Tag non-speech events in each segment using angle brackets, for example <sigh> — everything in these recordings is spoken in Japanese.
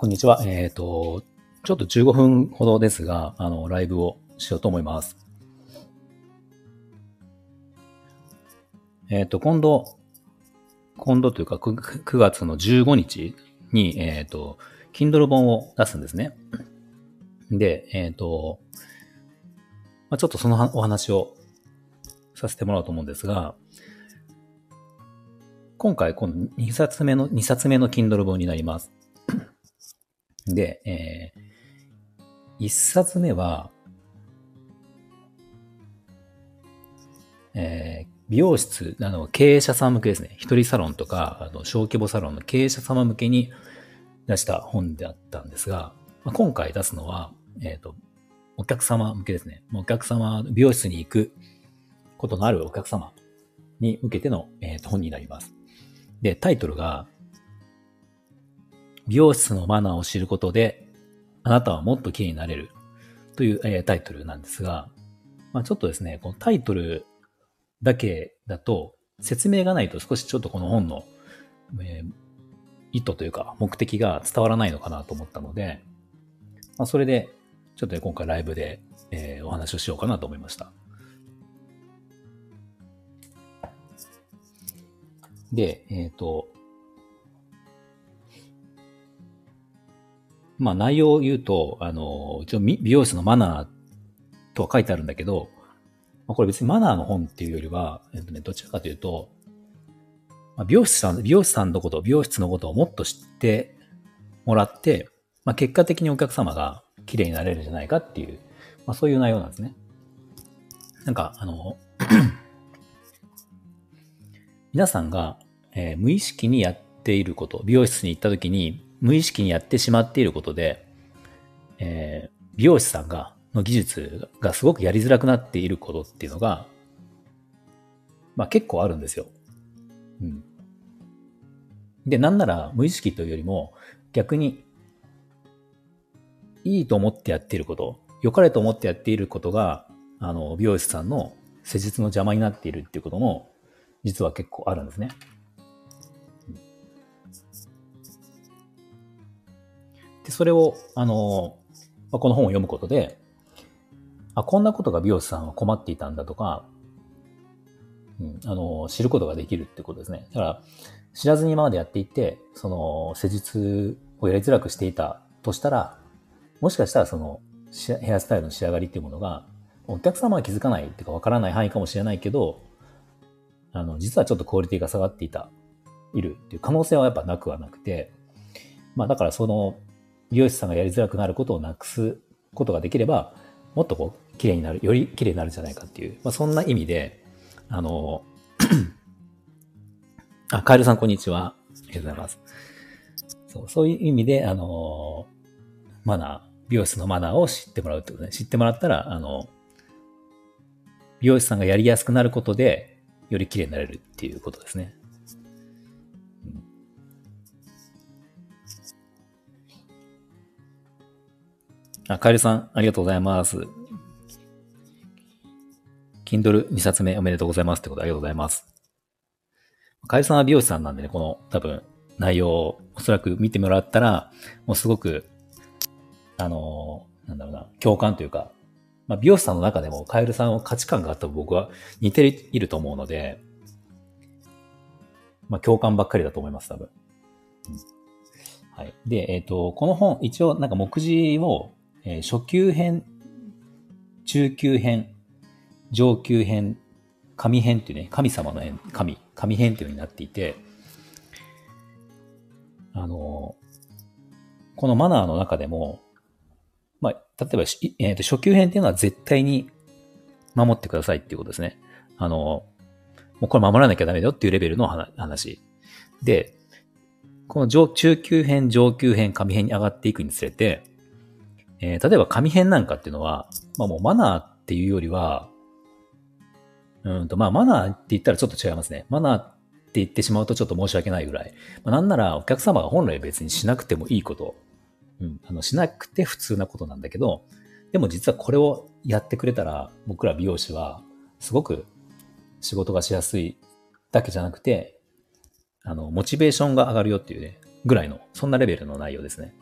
こんにちは。えっ、と、ちょっと15分ほどですが、あの、ライブをしようと思います。えっ、と、今度、今度というか 9, 9月の15日に、えっ、と、Kindle 本を出すんですね。で、えっ、と、まあ、ちょっとそのお話をさせてもらおうと思うんですが、今回、この2冊目の、2冊目の Kindle 本になります。で、えー、1冊目は、えー、美容室、あの、経営者さん向けですね。一人サロンとか、あの、小規模サロンの経営者様向けに出した本であったんですが、まあ、今回出すのは、えっ、ー、と、お客様向けですね。お客様、美容室に行くことのあるお客様に向けての、えー、と本になります。で、タイトルが、美容室のマナーを知ることで、あなたはもっと綺麗になれるという、えー、タイトルなんですが、まあ、ちょっとですね、このタイトルだけだと説明がないと少しちょっとこの本の、えー、意図というか目的が伝わらないのかなと思ったので、まあ、それでちょっと、今回ライブで、えー、お話をしようかなと思いました。で、えっ、ー、と、まあ内容を言うと、あの、一応美容室のマナーとは書いてあるんだけど、まあ、これ別にマナーの本っていうよりは、えっとね、どちらかというと、まあ、美容室さん、美容師さんのこと、美容室のことをもっと知ってもらって、まあ、結果的にお客様が綺麗になれるんじゃないかっていう、まあ、そういう内容なんですね。なんか、あの皆さんが、えー、無意識にやっていること、美容室に行った時に無意識にやってしまっていることで、えー、美容師さんが、の技術がすごくやりづらくなっていることっていうのが、まあ結構あるんですよ。うん。で、なんなら無意識というよりも逆にいいと思ってやっていること、良かれと思ってやっていることが、あの、美容師さんの施術の邪魔になっているっていうことも実は結構あるんですね。で、それを、あの、まあ、この本を読むことで、あ、こんなことが美容師さんは困っていたんだとか、うん、あの、知ることができるってことですね。だから、知らずに今までやっていて、その、施術をやりづらくしていたとしたら、もしかしたらその、ヘアスタイルの仕上がりっていうものが、お客様は気づかないっていうかわからない範囲かもしれないけど、あの、実はちょっとクオリティが下がっていた、いるっていう可能性はやっぱなくはなくて、まあだからその、美容師さんがやりづらくなることをなくすことができれば、もっとこう、綺麗になる、より綺麗になるんじゃないかっていう、まあそんな意味で、あの、<clears throat> あ、カエルさんこんにちは。ありがとうございます。そう、そういう意味で、あの、マナー、美容室のマナーを知ってもらうってことね。知ってもらったら、あの、美容師さんがやりやすくなることで、より綺麗になれるっていうことですね。あ、カエルさん、ありがとうございます。Kindle2 冊目おめでとうございますってことありがとうございます。カエルさんは美容師さんなんでね、この多分内容をおそらく見てもらったら、もうすごく、あのなんだろうな、共感というか、まあ、美容師さんの中でもカエルさんの価値観があった僕は似ていると思うので、まあ、共感ばっかりだと思います、多分。うん、はい。で、えっ、ー、と、この本、一応なんか目次を、えー、初級編、中級編、上級編、神編っていうね、神様の編、神、神編っていうようになっていて、あの、このマナーの中でも、まあ、例えば、えー、と初級編っていうのは絶対に守ってくださいっていうことですね。あの、もうこれ守らなきゃダメだよっていうレベルの話。で、この上中級編、上級編、上編に上がっていくにつれて、えー、例えば上編なんかっていうのは、まあもうマナーっていうよりは、うんと、まあマナーって言ったらちょっと違いますね。マナーって言ってしまうとちょっと申し訳ないぐらい。まあ、なんならお客様が本来別にしなくてもいいことうん、あの、しなくて普通なことなんだけど、でも実はこれをやってくれたら、僕ら美容師は、すごく仕事がしやすいだけじゃなくて、あの、モチベーションが上がるよっていうね、ぐらいの、そんなレベルの内容ですね。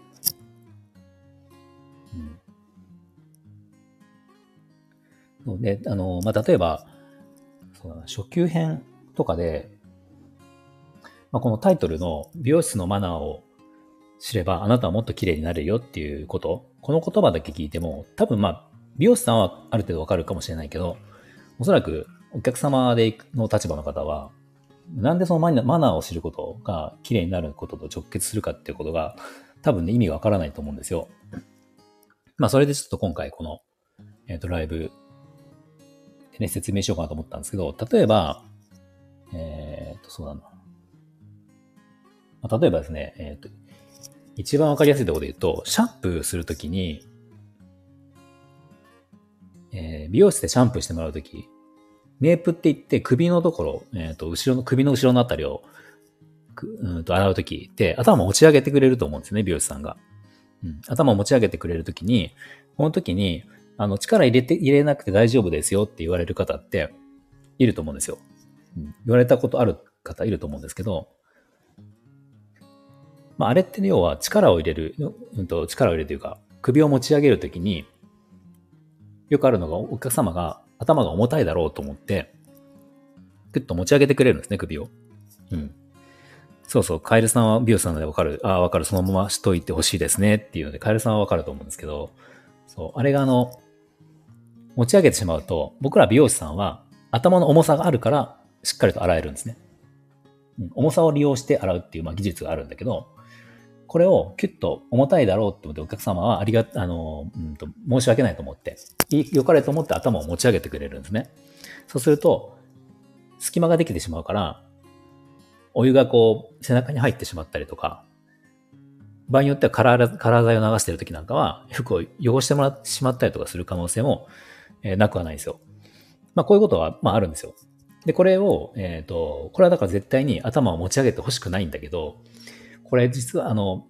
う。で、あの、まあ、例えば、そうだな初級編とかで、まあ、このタイトルの美容室のマナーを知ればあなたはもっと綺麗になるよっていうこと、この言葉だけ聞いても、多分まあ、美容師さんはある程度わかるかもしれないけど、おそらくお客様での立場の方は、なんでそのマナーを知ることが綺麗になることと直結するかっていうことが多分ね意味がわからないと思うんですよ。まあそれでちょっと今回この、えっ、ー、とライブね説明しようかなと思ったんですけど、例えば、えっ、とそうだな。まあ、例えばですね、えっ、と、一番わかりやすいところで言うと、シャンプーするときに、えー、美容室でシャンプーしてもらうとき、ネープって言って首のところ、えっ、と、後ろの、首の後ろのあたりを、うんと洗うときって、頭を持ち上げてくれると思うんですね、美容師さんが。うん、頭を持ち上げてくれるときに、この時に、あの、力入れて、入れなくて大丈夫ですよって言われる方って、いると思うんですよ。うん、言われたことある方いると思うんですけど、まあ、あれって要は力を入れる、うんと、力を入れるというか、首を持ち上げるときに、よくあるのが、お客様が頭が重たいだろうと思って、ぐっと持ち上げてくれるんですね、首を。そうそう、カエルさんは美容師さんのでわかる。ああ、わかる。そのまましといてほしいですね。っていうので、カエルさんはわかると思うんですけど、そう、あれがあの、持ち上げてしまうと、僕ら美容師さんは頭の重さがあるから、しっかりと洗えるんですね。うん、重さを利用して洗うっていう、まあ、技術があるんだけど、これをキュッと重たいだろうって思ってお客様はありが、あの、うんと、申し訳ないと思って、良かれと思って頭を持ち上げてくれるんですね。そうすると、隙間ができてしまうから、お湯がこう、背中に入ってしまったりとか、場合によってはカラーカラー剤を流してる時なんかは、服を汚してもらってしまったりとかする可能性も、えー、なくはないんですよ。まあ、こういうことは、まあ、あるんですよ。で、これを、えっ、ー、と、これはだから絶対に頭を持ち上げてほしくないんだけど、これ実はあの、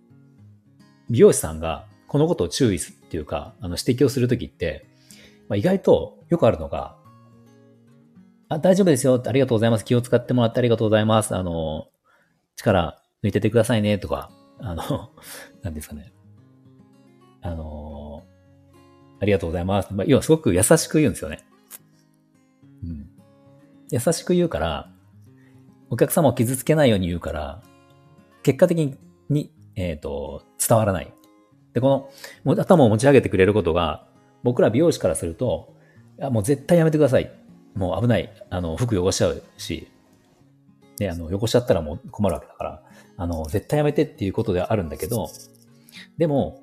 美容師さんがこのことを注意するっていうか、あの指摘をするときって、まあ、意外とよくあるのが、あ、大丈夫ですよ。ありがとうございます。気を使ってもらってありがとうございます。あの、力抜いててくださいね、とか、あの、<laughs> 何ですかね。あの、ありがとうございます。まあ、要はすごく優しく言うんですよね。うん。優しく言うから、お客様を傷つけないように言うから、結果的に、えっ、ー、と、伝わらない。で、この、頭を持ち上げてくれることが、僕ら美容師からすると、いや、もう絶対やめてください。もう危ない。あの、服汚しちゃうし、ね、あの、汚しちゃったらもう困るわけだから、あの、絶対やめてっていうことではあるんだけど、でも、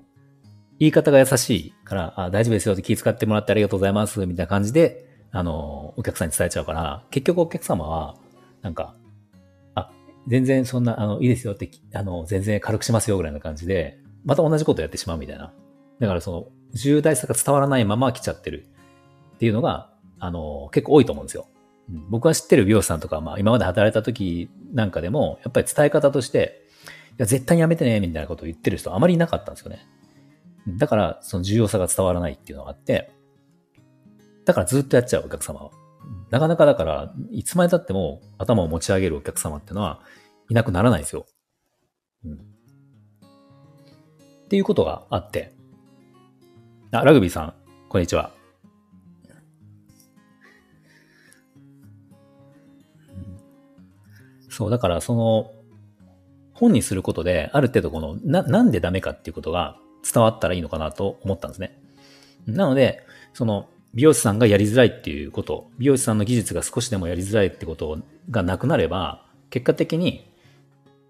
言い方が優しいから、あ大丈夫ですよって気遣ってもらってありがとうございます、みたいな感じで、あの、お客さんに伝えちゃうから、結局お客様は、なんか、あ全然そんな、あの、いいですよって、あの、全然軽くしますよぐらいな感じで、また同じことやってしまうみたいな。だからその、重大さが伝わらないまま来ちゃってるっていうのが、あの、結構多いと思うんですよ。僕は知ってる美容師さんとか、まあ今まで働いた時なんかでも、やっぱり伝え方として、いや、絶対にやめてね、みたいなことを言ってる人あまりいなかったんですよね。だから、その重要さが伝わらないっていうのがあって、だからずっとやっちゃうお客様は。なかなかだから、いつまで経っても頭を持ち上げるお客様っていうのはいなくならないですよ。うん。っていうことがあって。あ、ラグビーさん、こんにちは。そう、だからその、本にすることで、ある程度この、な、なんでダメかっていうことが伝わったらいいのかなと思ったんですね。なので、その、美容師さんがやりづらいっていうこと、美容師さんの技術が少しでもやりづらいってことがなくなれば、結果的に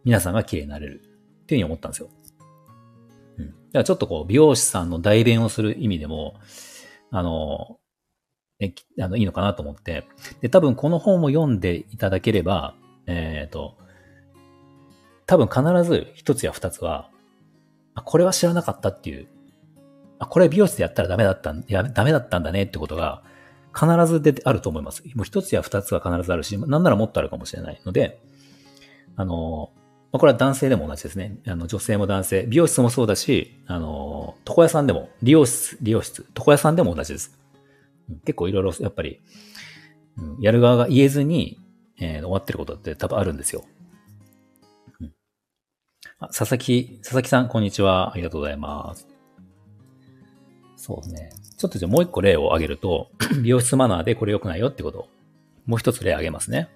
皆さんが綺麗になれるっていうふうに思ったんですよ。うん。だからちょっとこう、美容師さんの代弁をする意味でも、あの、え、あの、いいのかなと思って。で、多分この本を読んでいただければ、えっ、ー、と、多分必ず一つや二つは、これは知らなかったっていうあ、これ美容室でやったらダメだったん、や、ダメだったんだねってことが、必ず出てあると思います。もう一つや二つは必ずあるし、なんならもっとあるかもしれないので、あの、これは男性でも同じですね。あの、女性も男性、美容室もそうだし、あの、床屋さんでも、理容室、理容室、床屋さんでも同じです。結構いろいろ、やっぱり、やる側が言えずに、えー、終わってることって多分あるんですよ。うん、佐々木、佐々木さん、こんにちは。ありがとうございます。そうですね。ちょっとじゃあもう一個例を挙げると、<laughs> 美容室マナーでこれ良くないよってことを、もう一つ例挙げますね。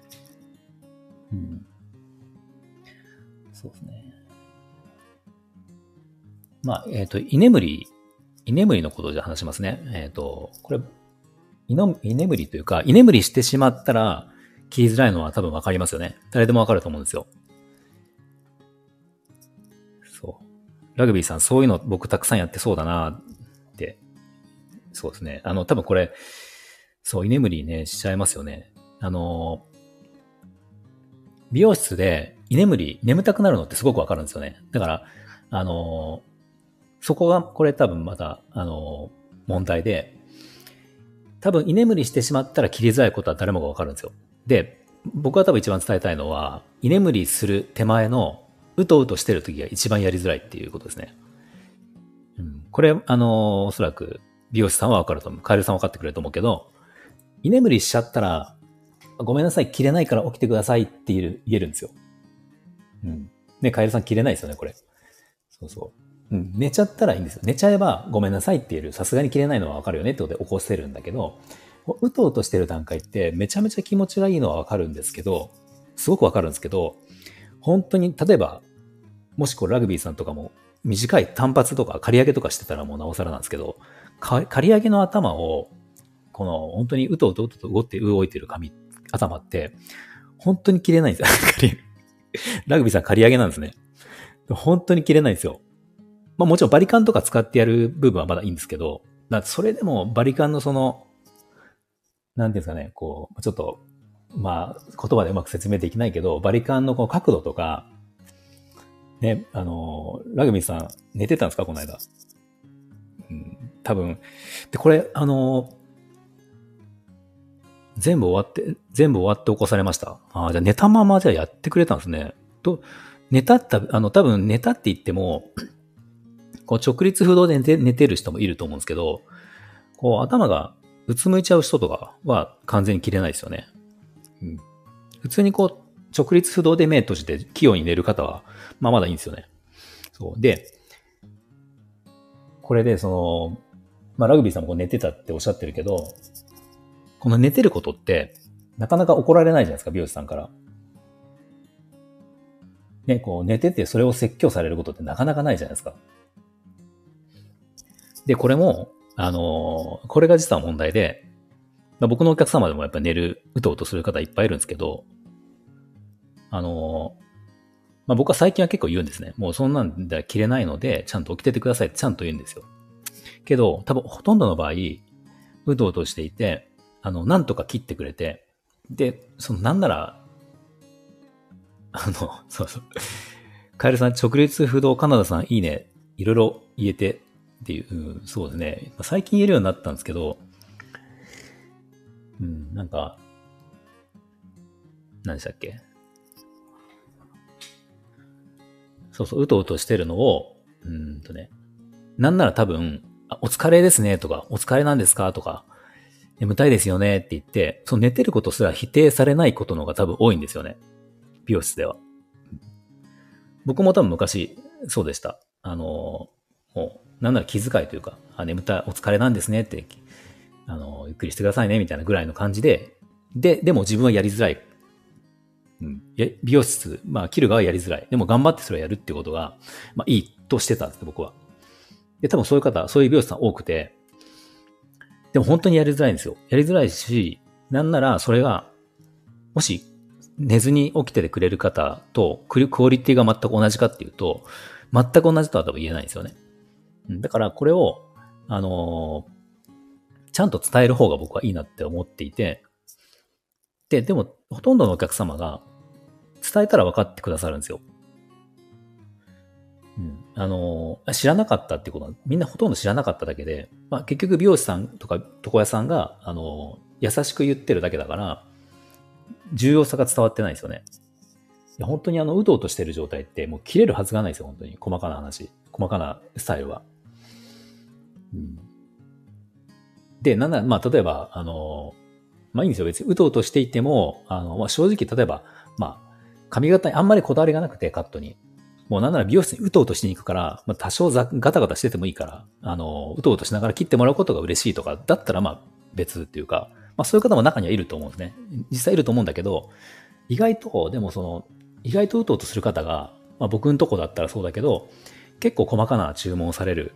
うん。そうですね。まあ、えっ、ー、と、居眠り、居眠りのことをじゃ話しますね。えっ、ー、と、これ、居眠りというか、居眠りしてしまったら、切りづらいのは多分わかりますよね。誰でもわかると思うんですよ。そう。ラグビーさん、そういうの僕たくさんやってそうだなって。そうですね。あの、多分これ、そう、居眠りね、しちゃいますよね。あの、美容室で居眠り、眠たくなるのってすごくわかるんですよね。だから、あの、そこが、これ多分また、あの、問題で、多分居眠りしてしまったら切りづらいことは誰もがわかるんですよ。で、僕は多分一番伝えたいのは、居眠りする手前の、うとうとしてる時が一番やりづらいっていうことですね。うん、これ、あの、おそらく美容師さんはわかると思う。カエルさんわかってくれると思うけど、居眠りしちゃったら、ごめんなさい、切れないから起きてくださいって言える言えるんですよ。うん。ね、カエルさん切れないですよね、これ。そうそう。うん、寝ちゃったらいいんですよ。寝ちゃえばごめんなさいって言える。さすがに切れないのはわかるよねってことで起こせるんだけど、うとうとしてる段階ってめちゃめちゃ気持ちがいいのはわかるんですけど、すごくわかるんですけど、本当に、例えば、もしこうラグビーさんとかも短い単発とか刈り上げとかしてたらもうなおさらなんですけど、刈り上げの頭を、この本当にうとうとうと動って動いてる髪、頭って、本当に切れないんですよ。<laughs> ラグビーさん刈り上げなんですね。本当に切れないんですよ。まあもちろんバリカンとか使ってやる部分はまだいいんですけど、それでもバリカンのそのなんていうんですかね、こう、ちょっと、まあ、言葉でうまく説明できないけど、バリカンのこの角度とか、ね、あの、ラグビーさん寝てたんですか？この間。うん、多分。で、これ、あの、全部終わって、全部終わって起こされました。ああ、じゃあ寝たままじゃやってくれたんですね。と、寝たった、あの、多分寝たって言っても、こう直立不動で寝て寝てる人もいると思うんですけど、こう頭がうつむいちゃう人とかは完全に切れないですよね。うん、普通にこう、直立不動で目閉じて器用に寝る方は、まあまだいいんですよね。そう。で、これでその、まあラグビーさんもこう寝てたっておっしゃってるけど、この寝てることって、なかなか怒られないじゃないですか、美容師さんから。ね、こう寝ててそれを説教されることってなかなかないじゃないですか。で、これも、あの、これが実は問題で、まあ、僕のお客様でもやっぱ寝る、うとうとする方いっぱいいるんですけど、あの、まあ、僕は最近は結構言うんですね。もうそんなんでは切れないので、ちゃんと起きててくださいってちゃんと言うんですよ。けど、多分ほとんどの場合、うとうとしていて、あの、なんとか切ってくれて、で、そのなんなら、あの、そうそう。カエルさん、直立不動カナダさんいいね。いろいろ言えてっていう、そうですね。最近言えるようになったんですけど、うん、なんか、何でしたっけ？そうそう、うとうとしてるのを、うんとね、なんなら多分、あお疲れですねとか、お疲れなんですかとか、眠たいですよねって言って、その寝てることすら否定されないことの方が多分多いんですよね。美容室では。僕も多分昔、そうでした。あの、もう、なんなら気遣いというか、あ、眠た、お疲れなんですねって、あの、ゆっくりしてくださいね、みたいなぐらいの感じで、で、でも自分はやりづらい。うん。美容室、まあ、切る側はやりづらい。でも頑張ってそれをやるってことが、まあ、いいとしてたんです、僕は。で、多分そういう方、そういう美容師さん多くて、でも本当にやりづらいんですよ。やりづらいし、なんならそれが、もし寝ずに起きててくれる方とクオリティが全く同じかっていうと、全く同じとは多分言えないんですよね。だからこれを、あのー、ちゃんと伝える方が僕はいいなって思っていて、で、でも、ほとんどのお客様が伝えたら分かってくださるんですよ。うん。あのー、知らなかったってことは、みんなほとんど知らなかっただけで、まあ結局美容師さんとか床屋さんが、あのー、優しく言ってるだけだから、重要さが伝わってないですよね。いや本当にあの、うとうとしてる状態ってもう切れるはずがないですよ、本当に。細かな話。細かなスタイルは。で、なんだ、まあ、例えば、あの、まあいいんですよ。別にうとうとしていても、あの、まあ正直、例えば、まあ、髪型にあんまりこだわりがなくて、カットに。もうなんなら美容室にうとうとしに行くから、まあ、多少ざガタガタしててもいいから、あの、うとうとしながら切ってもらうことが嬉しいとか、だったらまあ別っていうか、まあそういう方も中にはいると思うんですね。実際いると思うんだけど、意外と、でもその、意外とうとうとする方が、まあ僕のとこだったらそうだけど、結構細かな注文をされる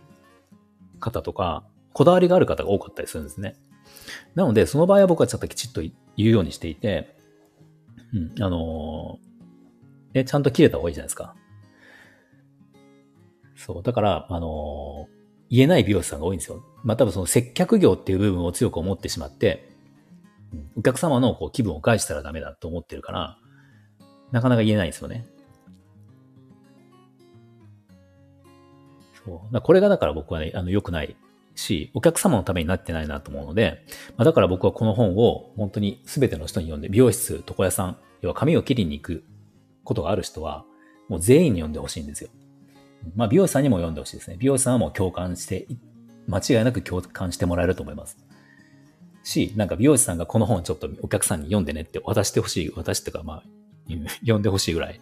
方とか、こだわりがある方が多かったりするんですね。なので、その場合は僕はちょっときちっと言うようにしていて、うん、あのーね、ちゃんと切れた方がいいじゃないですか。そう。だから、あのー言えない美容師さんが多いんですよ。まあ多分その接客業っていう部分を強く思ってしまって、お客様のこう気分を害したらダメだと思ってるから、なかなか言えないんですよね。そう。これがだから僕はね、あの、良くないし、お客様のためになってないなと思うので、まあ、だから僕はこの本を本当に全ての人に読んで、美容室、床屋さん、要は髪を切りに行くことがある人は、もう全員に読んでほしいんですよ。まあ、美容師さんにも読んでほしいですね。美容師さんはもう共感して、間違いなく共感してもらえると思います。し、なんか美容師さんがこの本ちょっとお客さんに読んでねって渡してほしい、渡してか、まあ、読んでほしいぐらい。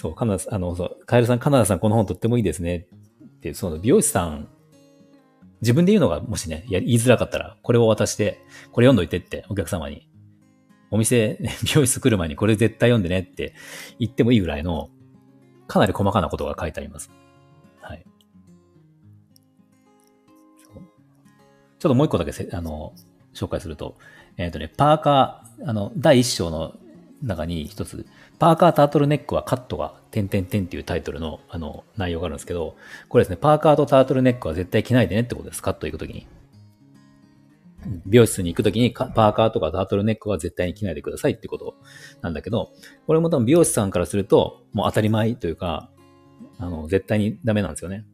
そう、カナダさん、あの、そう、カエルさん、カナダさんこの本とってもいいですねって、その美容師さん、自分で言うのがもしね、言いづらかったら、これを渡して、これ読んどいてってお客様に。お店、<laughs> 美容室来る前にこれ絶対読んでねって言ってもいいぐらいの、かなり細かなことが書いてあります。はい。ちょっともう一個だけせ、あの、紹介すると、えっ、とね、パーカー、あの、第一章の中に一つ、パーカータートルネックはカットが、点々点っていうタイトルの、あの、内容があるんですけど、これですね、パーカーとタートルネックは絶対着ないでねってことです。カット行くときに。美容室に行くときにパーカーとかタートルネックは絶対に着ないでくださいってことなんだけど、これも多分美容師さんからすると、もう当たり前というか、あの、絶対にダメなんですよね。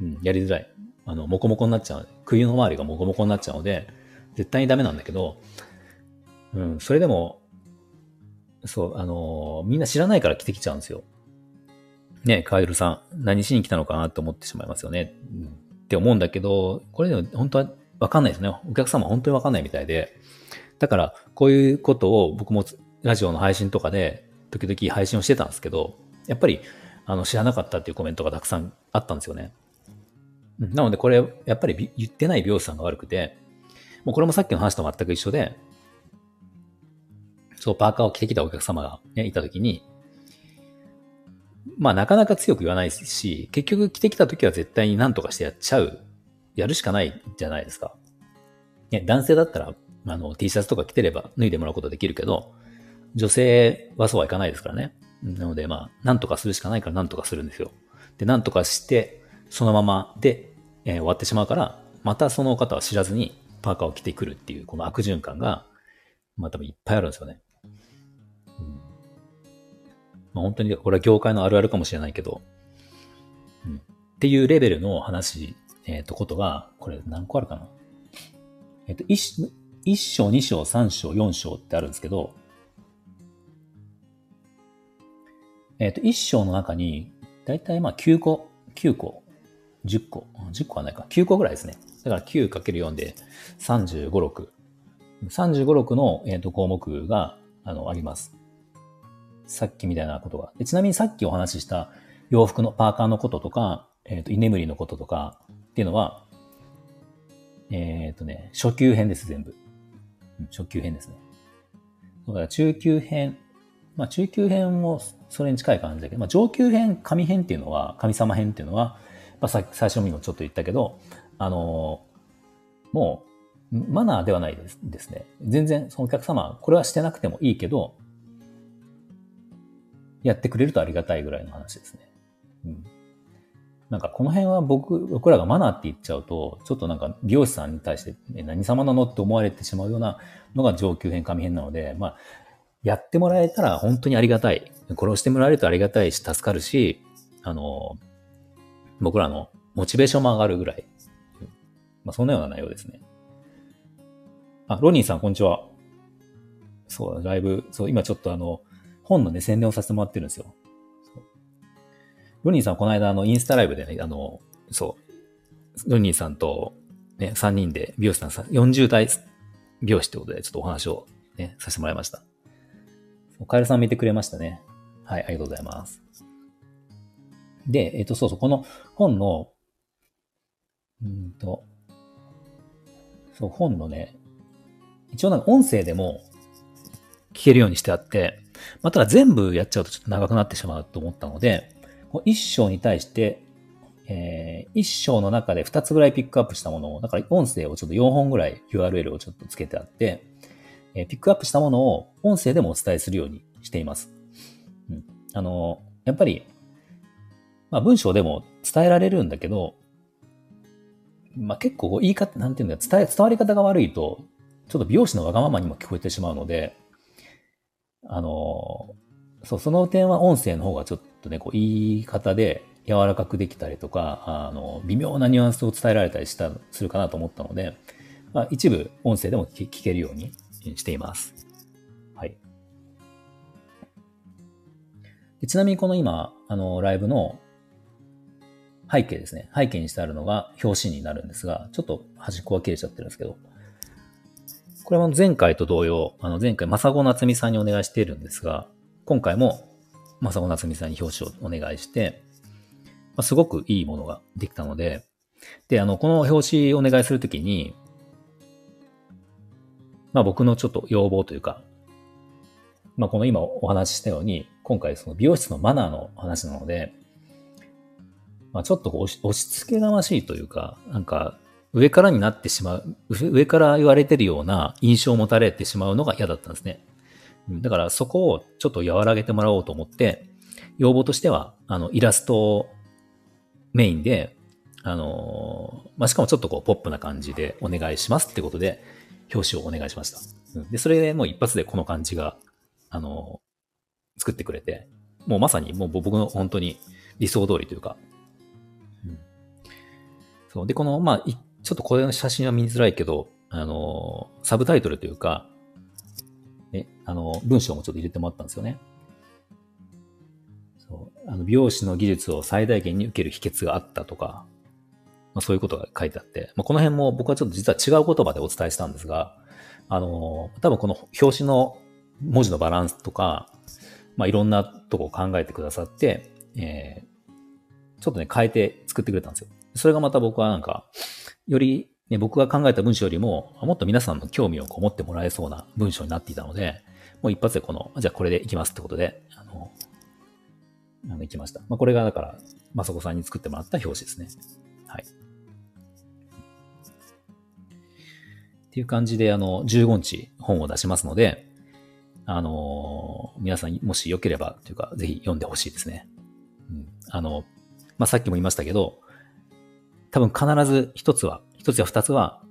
うん、やりづらい。あの、モコモコになっちゃう。冬の周りがモコモコになっちゃうので、絶対にダメなんだけど、うん、それでも、そう、あのーみんな知らないから着てきちゃうんですよ。ねカエルさん、何しに来たのかなと思ってしまいますよね。うん、って思うんだけど、これでも本当はわかんないですね。お客様本当にわかんないみたいで。だから、こういうことを僕もラジオの配信とかで、時々配信をしてたんですけど、やっぱり、あの、知らなかったっていうコメントがたくさんあったんですよね。なので、これ、やっぱり言ってない美容師さんが悪くて、もうこれもさっきの話と全く一緒で、そう、パーカーを着てきたお客様が、ね、いたときに、まあなかなか強く言わないし、結局着てきたときは絶対に何とかしてやっちゃう、やるしかないじゃないですか。ね、男性だったら、あの、T シャツとか着てれば脱いでもらうことできるけど、女性はそうはいかないですからね。なのでまあ、なんとかするしかないからなんとかするんですよ。で、なんとかして、そのままで、えー終わってしまうから、またその方は知らずにパーカーを着てくるっていう、この悪循環が、まあ多分いっぱいあるんですよね。まあ、本当に、これは業界のあるあるかもしれないけど、うん、っていうレベルの話、えっ、と、ことが、これ何個あるかな？えっ、と、1, 一章、2章、3章、4章ってあるんですけど、えっ、と、1章の中に、だいたいまあ9個、9個、10個、10個はないか、9個ぐらいですね。だから 9×4 で35、6。35、6の、えー、と項目があのあります。さっきみたいなことが。でちなみにさっきお話しした洋服のパーカーのこととか、えっ、と、居眠りのこととかっていうのは、えっ、とね、初級編です、全部。初級編ですね。だから中級編、まあ中級編もそれに近い感じだけど、まあ上級編、神編っていうのは、神様編っていうのは、まあさ最初にもちょっと言ったけど、あのもう、マナーではないですですね。全然そのお客様、これはしてなくてもいいけど、やってくれるとありがたいぐらいの話ですね。うん。なんかこの辺は僕、僕らがマナーって言っちゃうと、ちょっとなんか美容師さんに対して、え何様なのって思われてしまうようなのが上級編、上編なので、まあ、やってもらえたら本当にありがたい。これをしてもらえるとありがたいし、助かるし、あの、僕らのモチベーションも上がるぐらい。まあ、そんなような内容ですね。あ、ロニーさん、こんにちは。そう、ライブ、そう、今ちょっとあの、本のね、宣伝をさせてもらってるんですよ。そうロニーさん、この間、あの、インスタライブでね、あの、そう、ロニーさんと、ね、3人で美容師さん、40代美容師ってことで、ちょっとお話をね、させてもらいました。カエルさん見てくれましたね。はい、ありがとうございます。で、えっ、と、そうそう、この本の、うんと、そう、本のね、一応なんか音声でも聞けるようにしてあって、まあ、ただ全部やっちゃうとちょっと長くなってしまうと思ったので、一章に対して、えー、一章の中で二つぐらいピックアップしたものを、だから音声をちょっと4本ぐらい URL をちょっとつけてあって、えー、ピックアップしたものを音声でもお伝えするようにしています。うん、あの、やっぱり、まあ文章でも伝えられるんだけど、まあ結構言い方、なんていうんだ伝え、伝わり方が悪いと、ちょっと美容師のわがままにも聞こえてしまうので、あの、そう、その点は音声の方がちょっとね、こう言い方で柔らかくできたりとか、あの、微妙なニュアンスを伝えられたりした、するかなと思ったので、まあ、一部音声でも聞けるようにしています。はい。ちなみにこの今、あの、ライブの背景ですね。背景にしてあるのが表紙になるんですが、ちょっと端っこが切れちゃってるんですけど、これも前回と同様、あの前回、正子夏美さんにお願いしているんですが、今回も正子夏美さんに表紙をお願いして、まあ、すごくいいものができたので、で、あの、この表紙お願いするときに、まあ僕のちょっと要望というか、まあこの今お話ししたように、今回その美容室のマナーの話なので、まあちょっと押し押し付けがましいというか、なんか上からになってしまう、上から言われてるような印象を持たれてしまうのが嫌だったんですね。だからそこをちょっと和らげてもらおうと思って、要望としては、あの、イラストメインで、あの、まあ、しかもちょっとこう、ポップな感じでお願いしますってことで、表紙をお願いしました。で、それでもう一発でこの感じが、あの、作ってくれて、もうまさにもう僕の本当に理想通りというか、うん、そう。で、この、まあ、ちょっとこれの写真は見づらいけど、あの、サブタイトルというか、ね、あの、文章もちょっと入れてもらったんですよね。そう。あの、美容師の技術を最大限に受ける秘訣があったとか、まあ、そういうことが書いてあって、まあ、この辺も僕はちょっと実は違う言葉でお伝えしたんですが、あの、多分この表紙の文字のバランスとか、まあ、いろんなとこを考えてくださって、えー、ちょっとね、変えて作ってくれたんですよ。それがまた僕はなんか、より、ね、僕が考えた文章よりも、もっと皆さんの興味をこう持ってもらえそうな文章になっていたので、もう一発でこの、じゃあこれでいきますってことで、あの、あの、いきました。まあ、これがだから、まさこさんに作ってもらった表紙ですね。はい。っていう感じで、あの、15日本を出しますので、あの皆さんもしよければというか、ぜひ読んでほしいですね。うん、あの、まあ、さっきも言いましたけど、多分必ず一つは、一つや二つは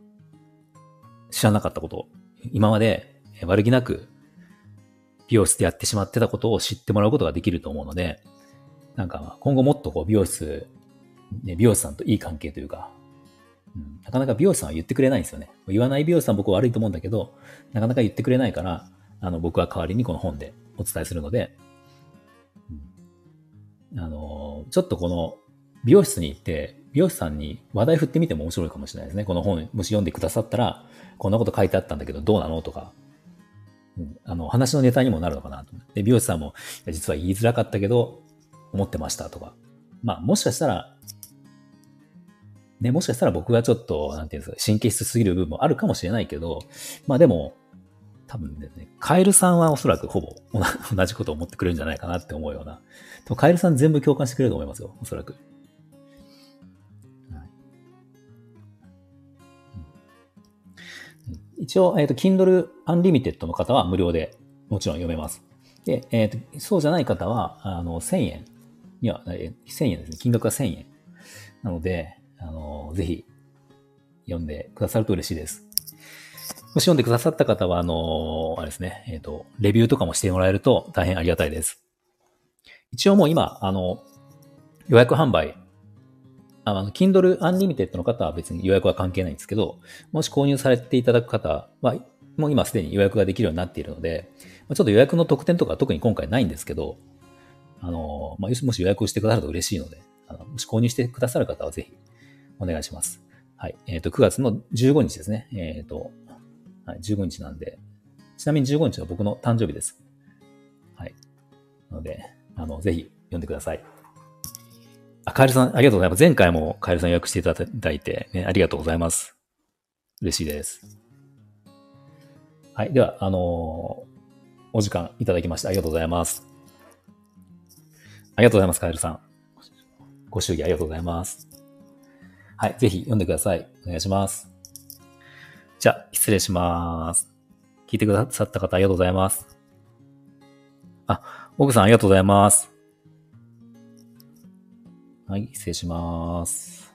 知らなかったこと。今まで悪気なく美容室でやってしまってたことを知ってもらうことができると思うので、なんか今後もっとこう美容室、ね、美容師さんといい関係というか、うん、なかなか美容師さんは言ってくれないんですよね。言わない美容師さん僕は悪いと思うんだけど、なかなか言ってくれないから、あの僕は代わりにこの本でお伝えするので、うん、あの、ちょっとこの美容室に行って、美容師さんに話題振ってみても面白いかもしれないですね。この本、もし読んでくださったら、こんなこと書いてあったんだけど、どうなのとか、うん、あの、話のネタにもなるのかなと。で、美容師さんも、実は言いづらかったけど、思ってましたとか。まあ、もしかしたら、ね、もしかしたら僕がちょっと、なんていうんですか、神経質すぎる部分もあるかもしれないけど、まあでも、多分ね、カエルさんはおそらくほぼ <laughs> 同じことを思ってくれるんじゃないかなって思うような。カエルさん全部共感してくれると思いますよ、おそらく。一応、えっ、ー、と、Kindle Unlimited の方は無料でもちろん読めます。で、えっ、ー、と、そうじゃない方は、あの、1000円には、えー、1000円ですね。金額は1000円。なので、あの、ぜひ、読んでくださると嬉しいです。もし読んでくださった方は、あの、あれですね、えっ、と、レビューとかもしてもらえると大変ありがたいです。一応もう今、あの、予約販売あの、Kindle Unlimited の方は別に予約は関係ないんですけど、もし購入されていただく方は、もう今すでに予約ができるようになっているので、ちょっと予約の特典とか特に今回ないんですけど、あの、まあ、もし予約をしてくださると嬉しいので、あのもし購入してくださる方はぜひお願いします。はい。えっ、ー、と、9月の15日ですね。えっ、ー、と、はい、15日なんで、ちなみに15日は僕の誕生日です。はい。なので、あの、ぜひ読んでください。あ、カエルさん、ありがとうございます。前回もカエルさん予約していただいて、ね、ありがとうございます。嬉しいです。はい。では、あのー、お時間いただきましてありがとうございます。ありがとうございます、カエルさん。ご祝儀ありがとうございます。はい。ぜひ読んでください。お願いします。じゃあ、失礼します。聞いてくださった方ありがとうございます。あ、奥さんありがとうございます。はい、失礼します。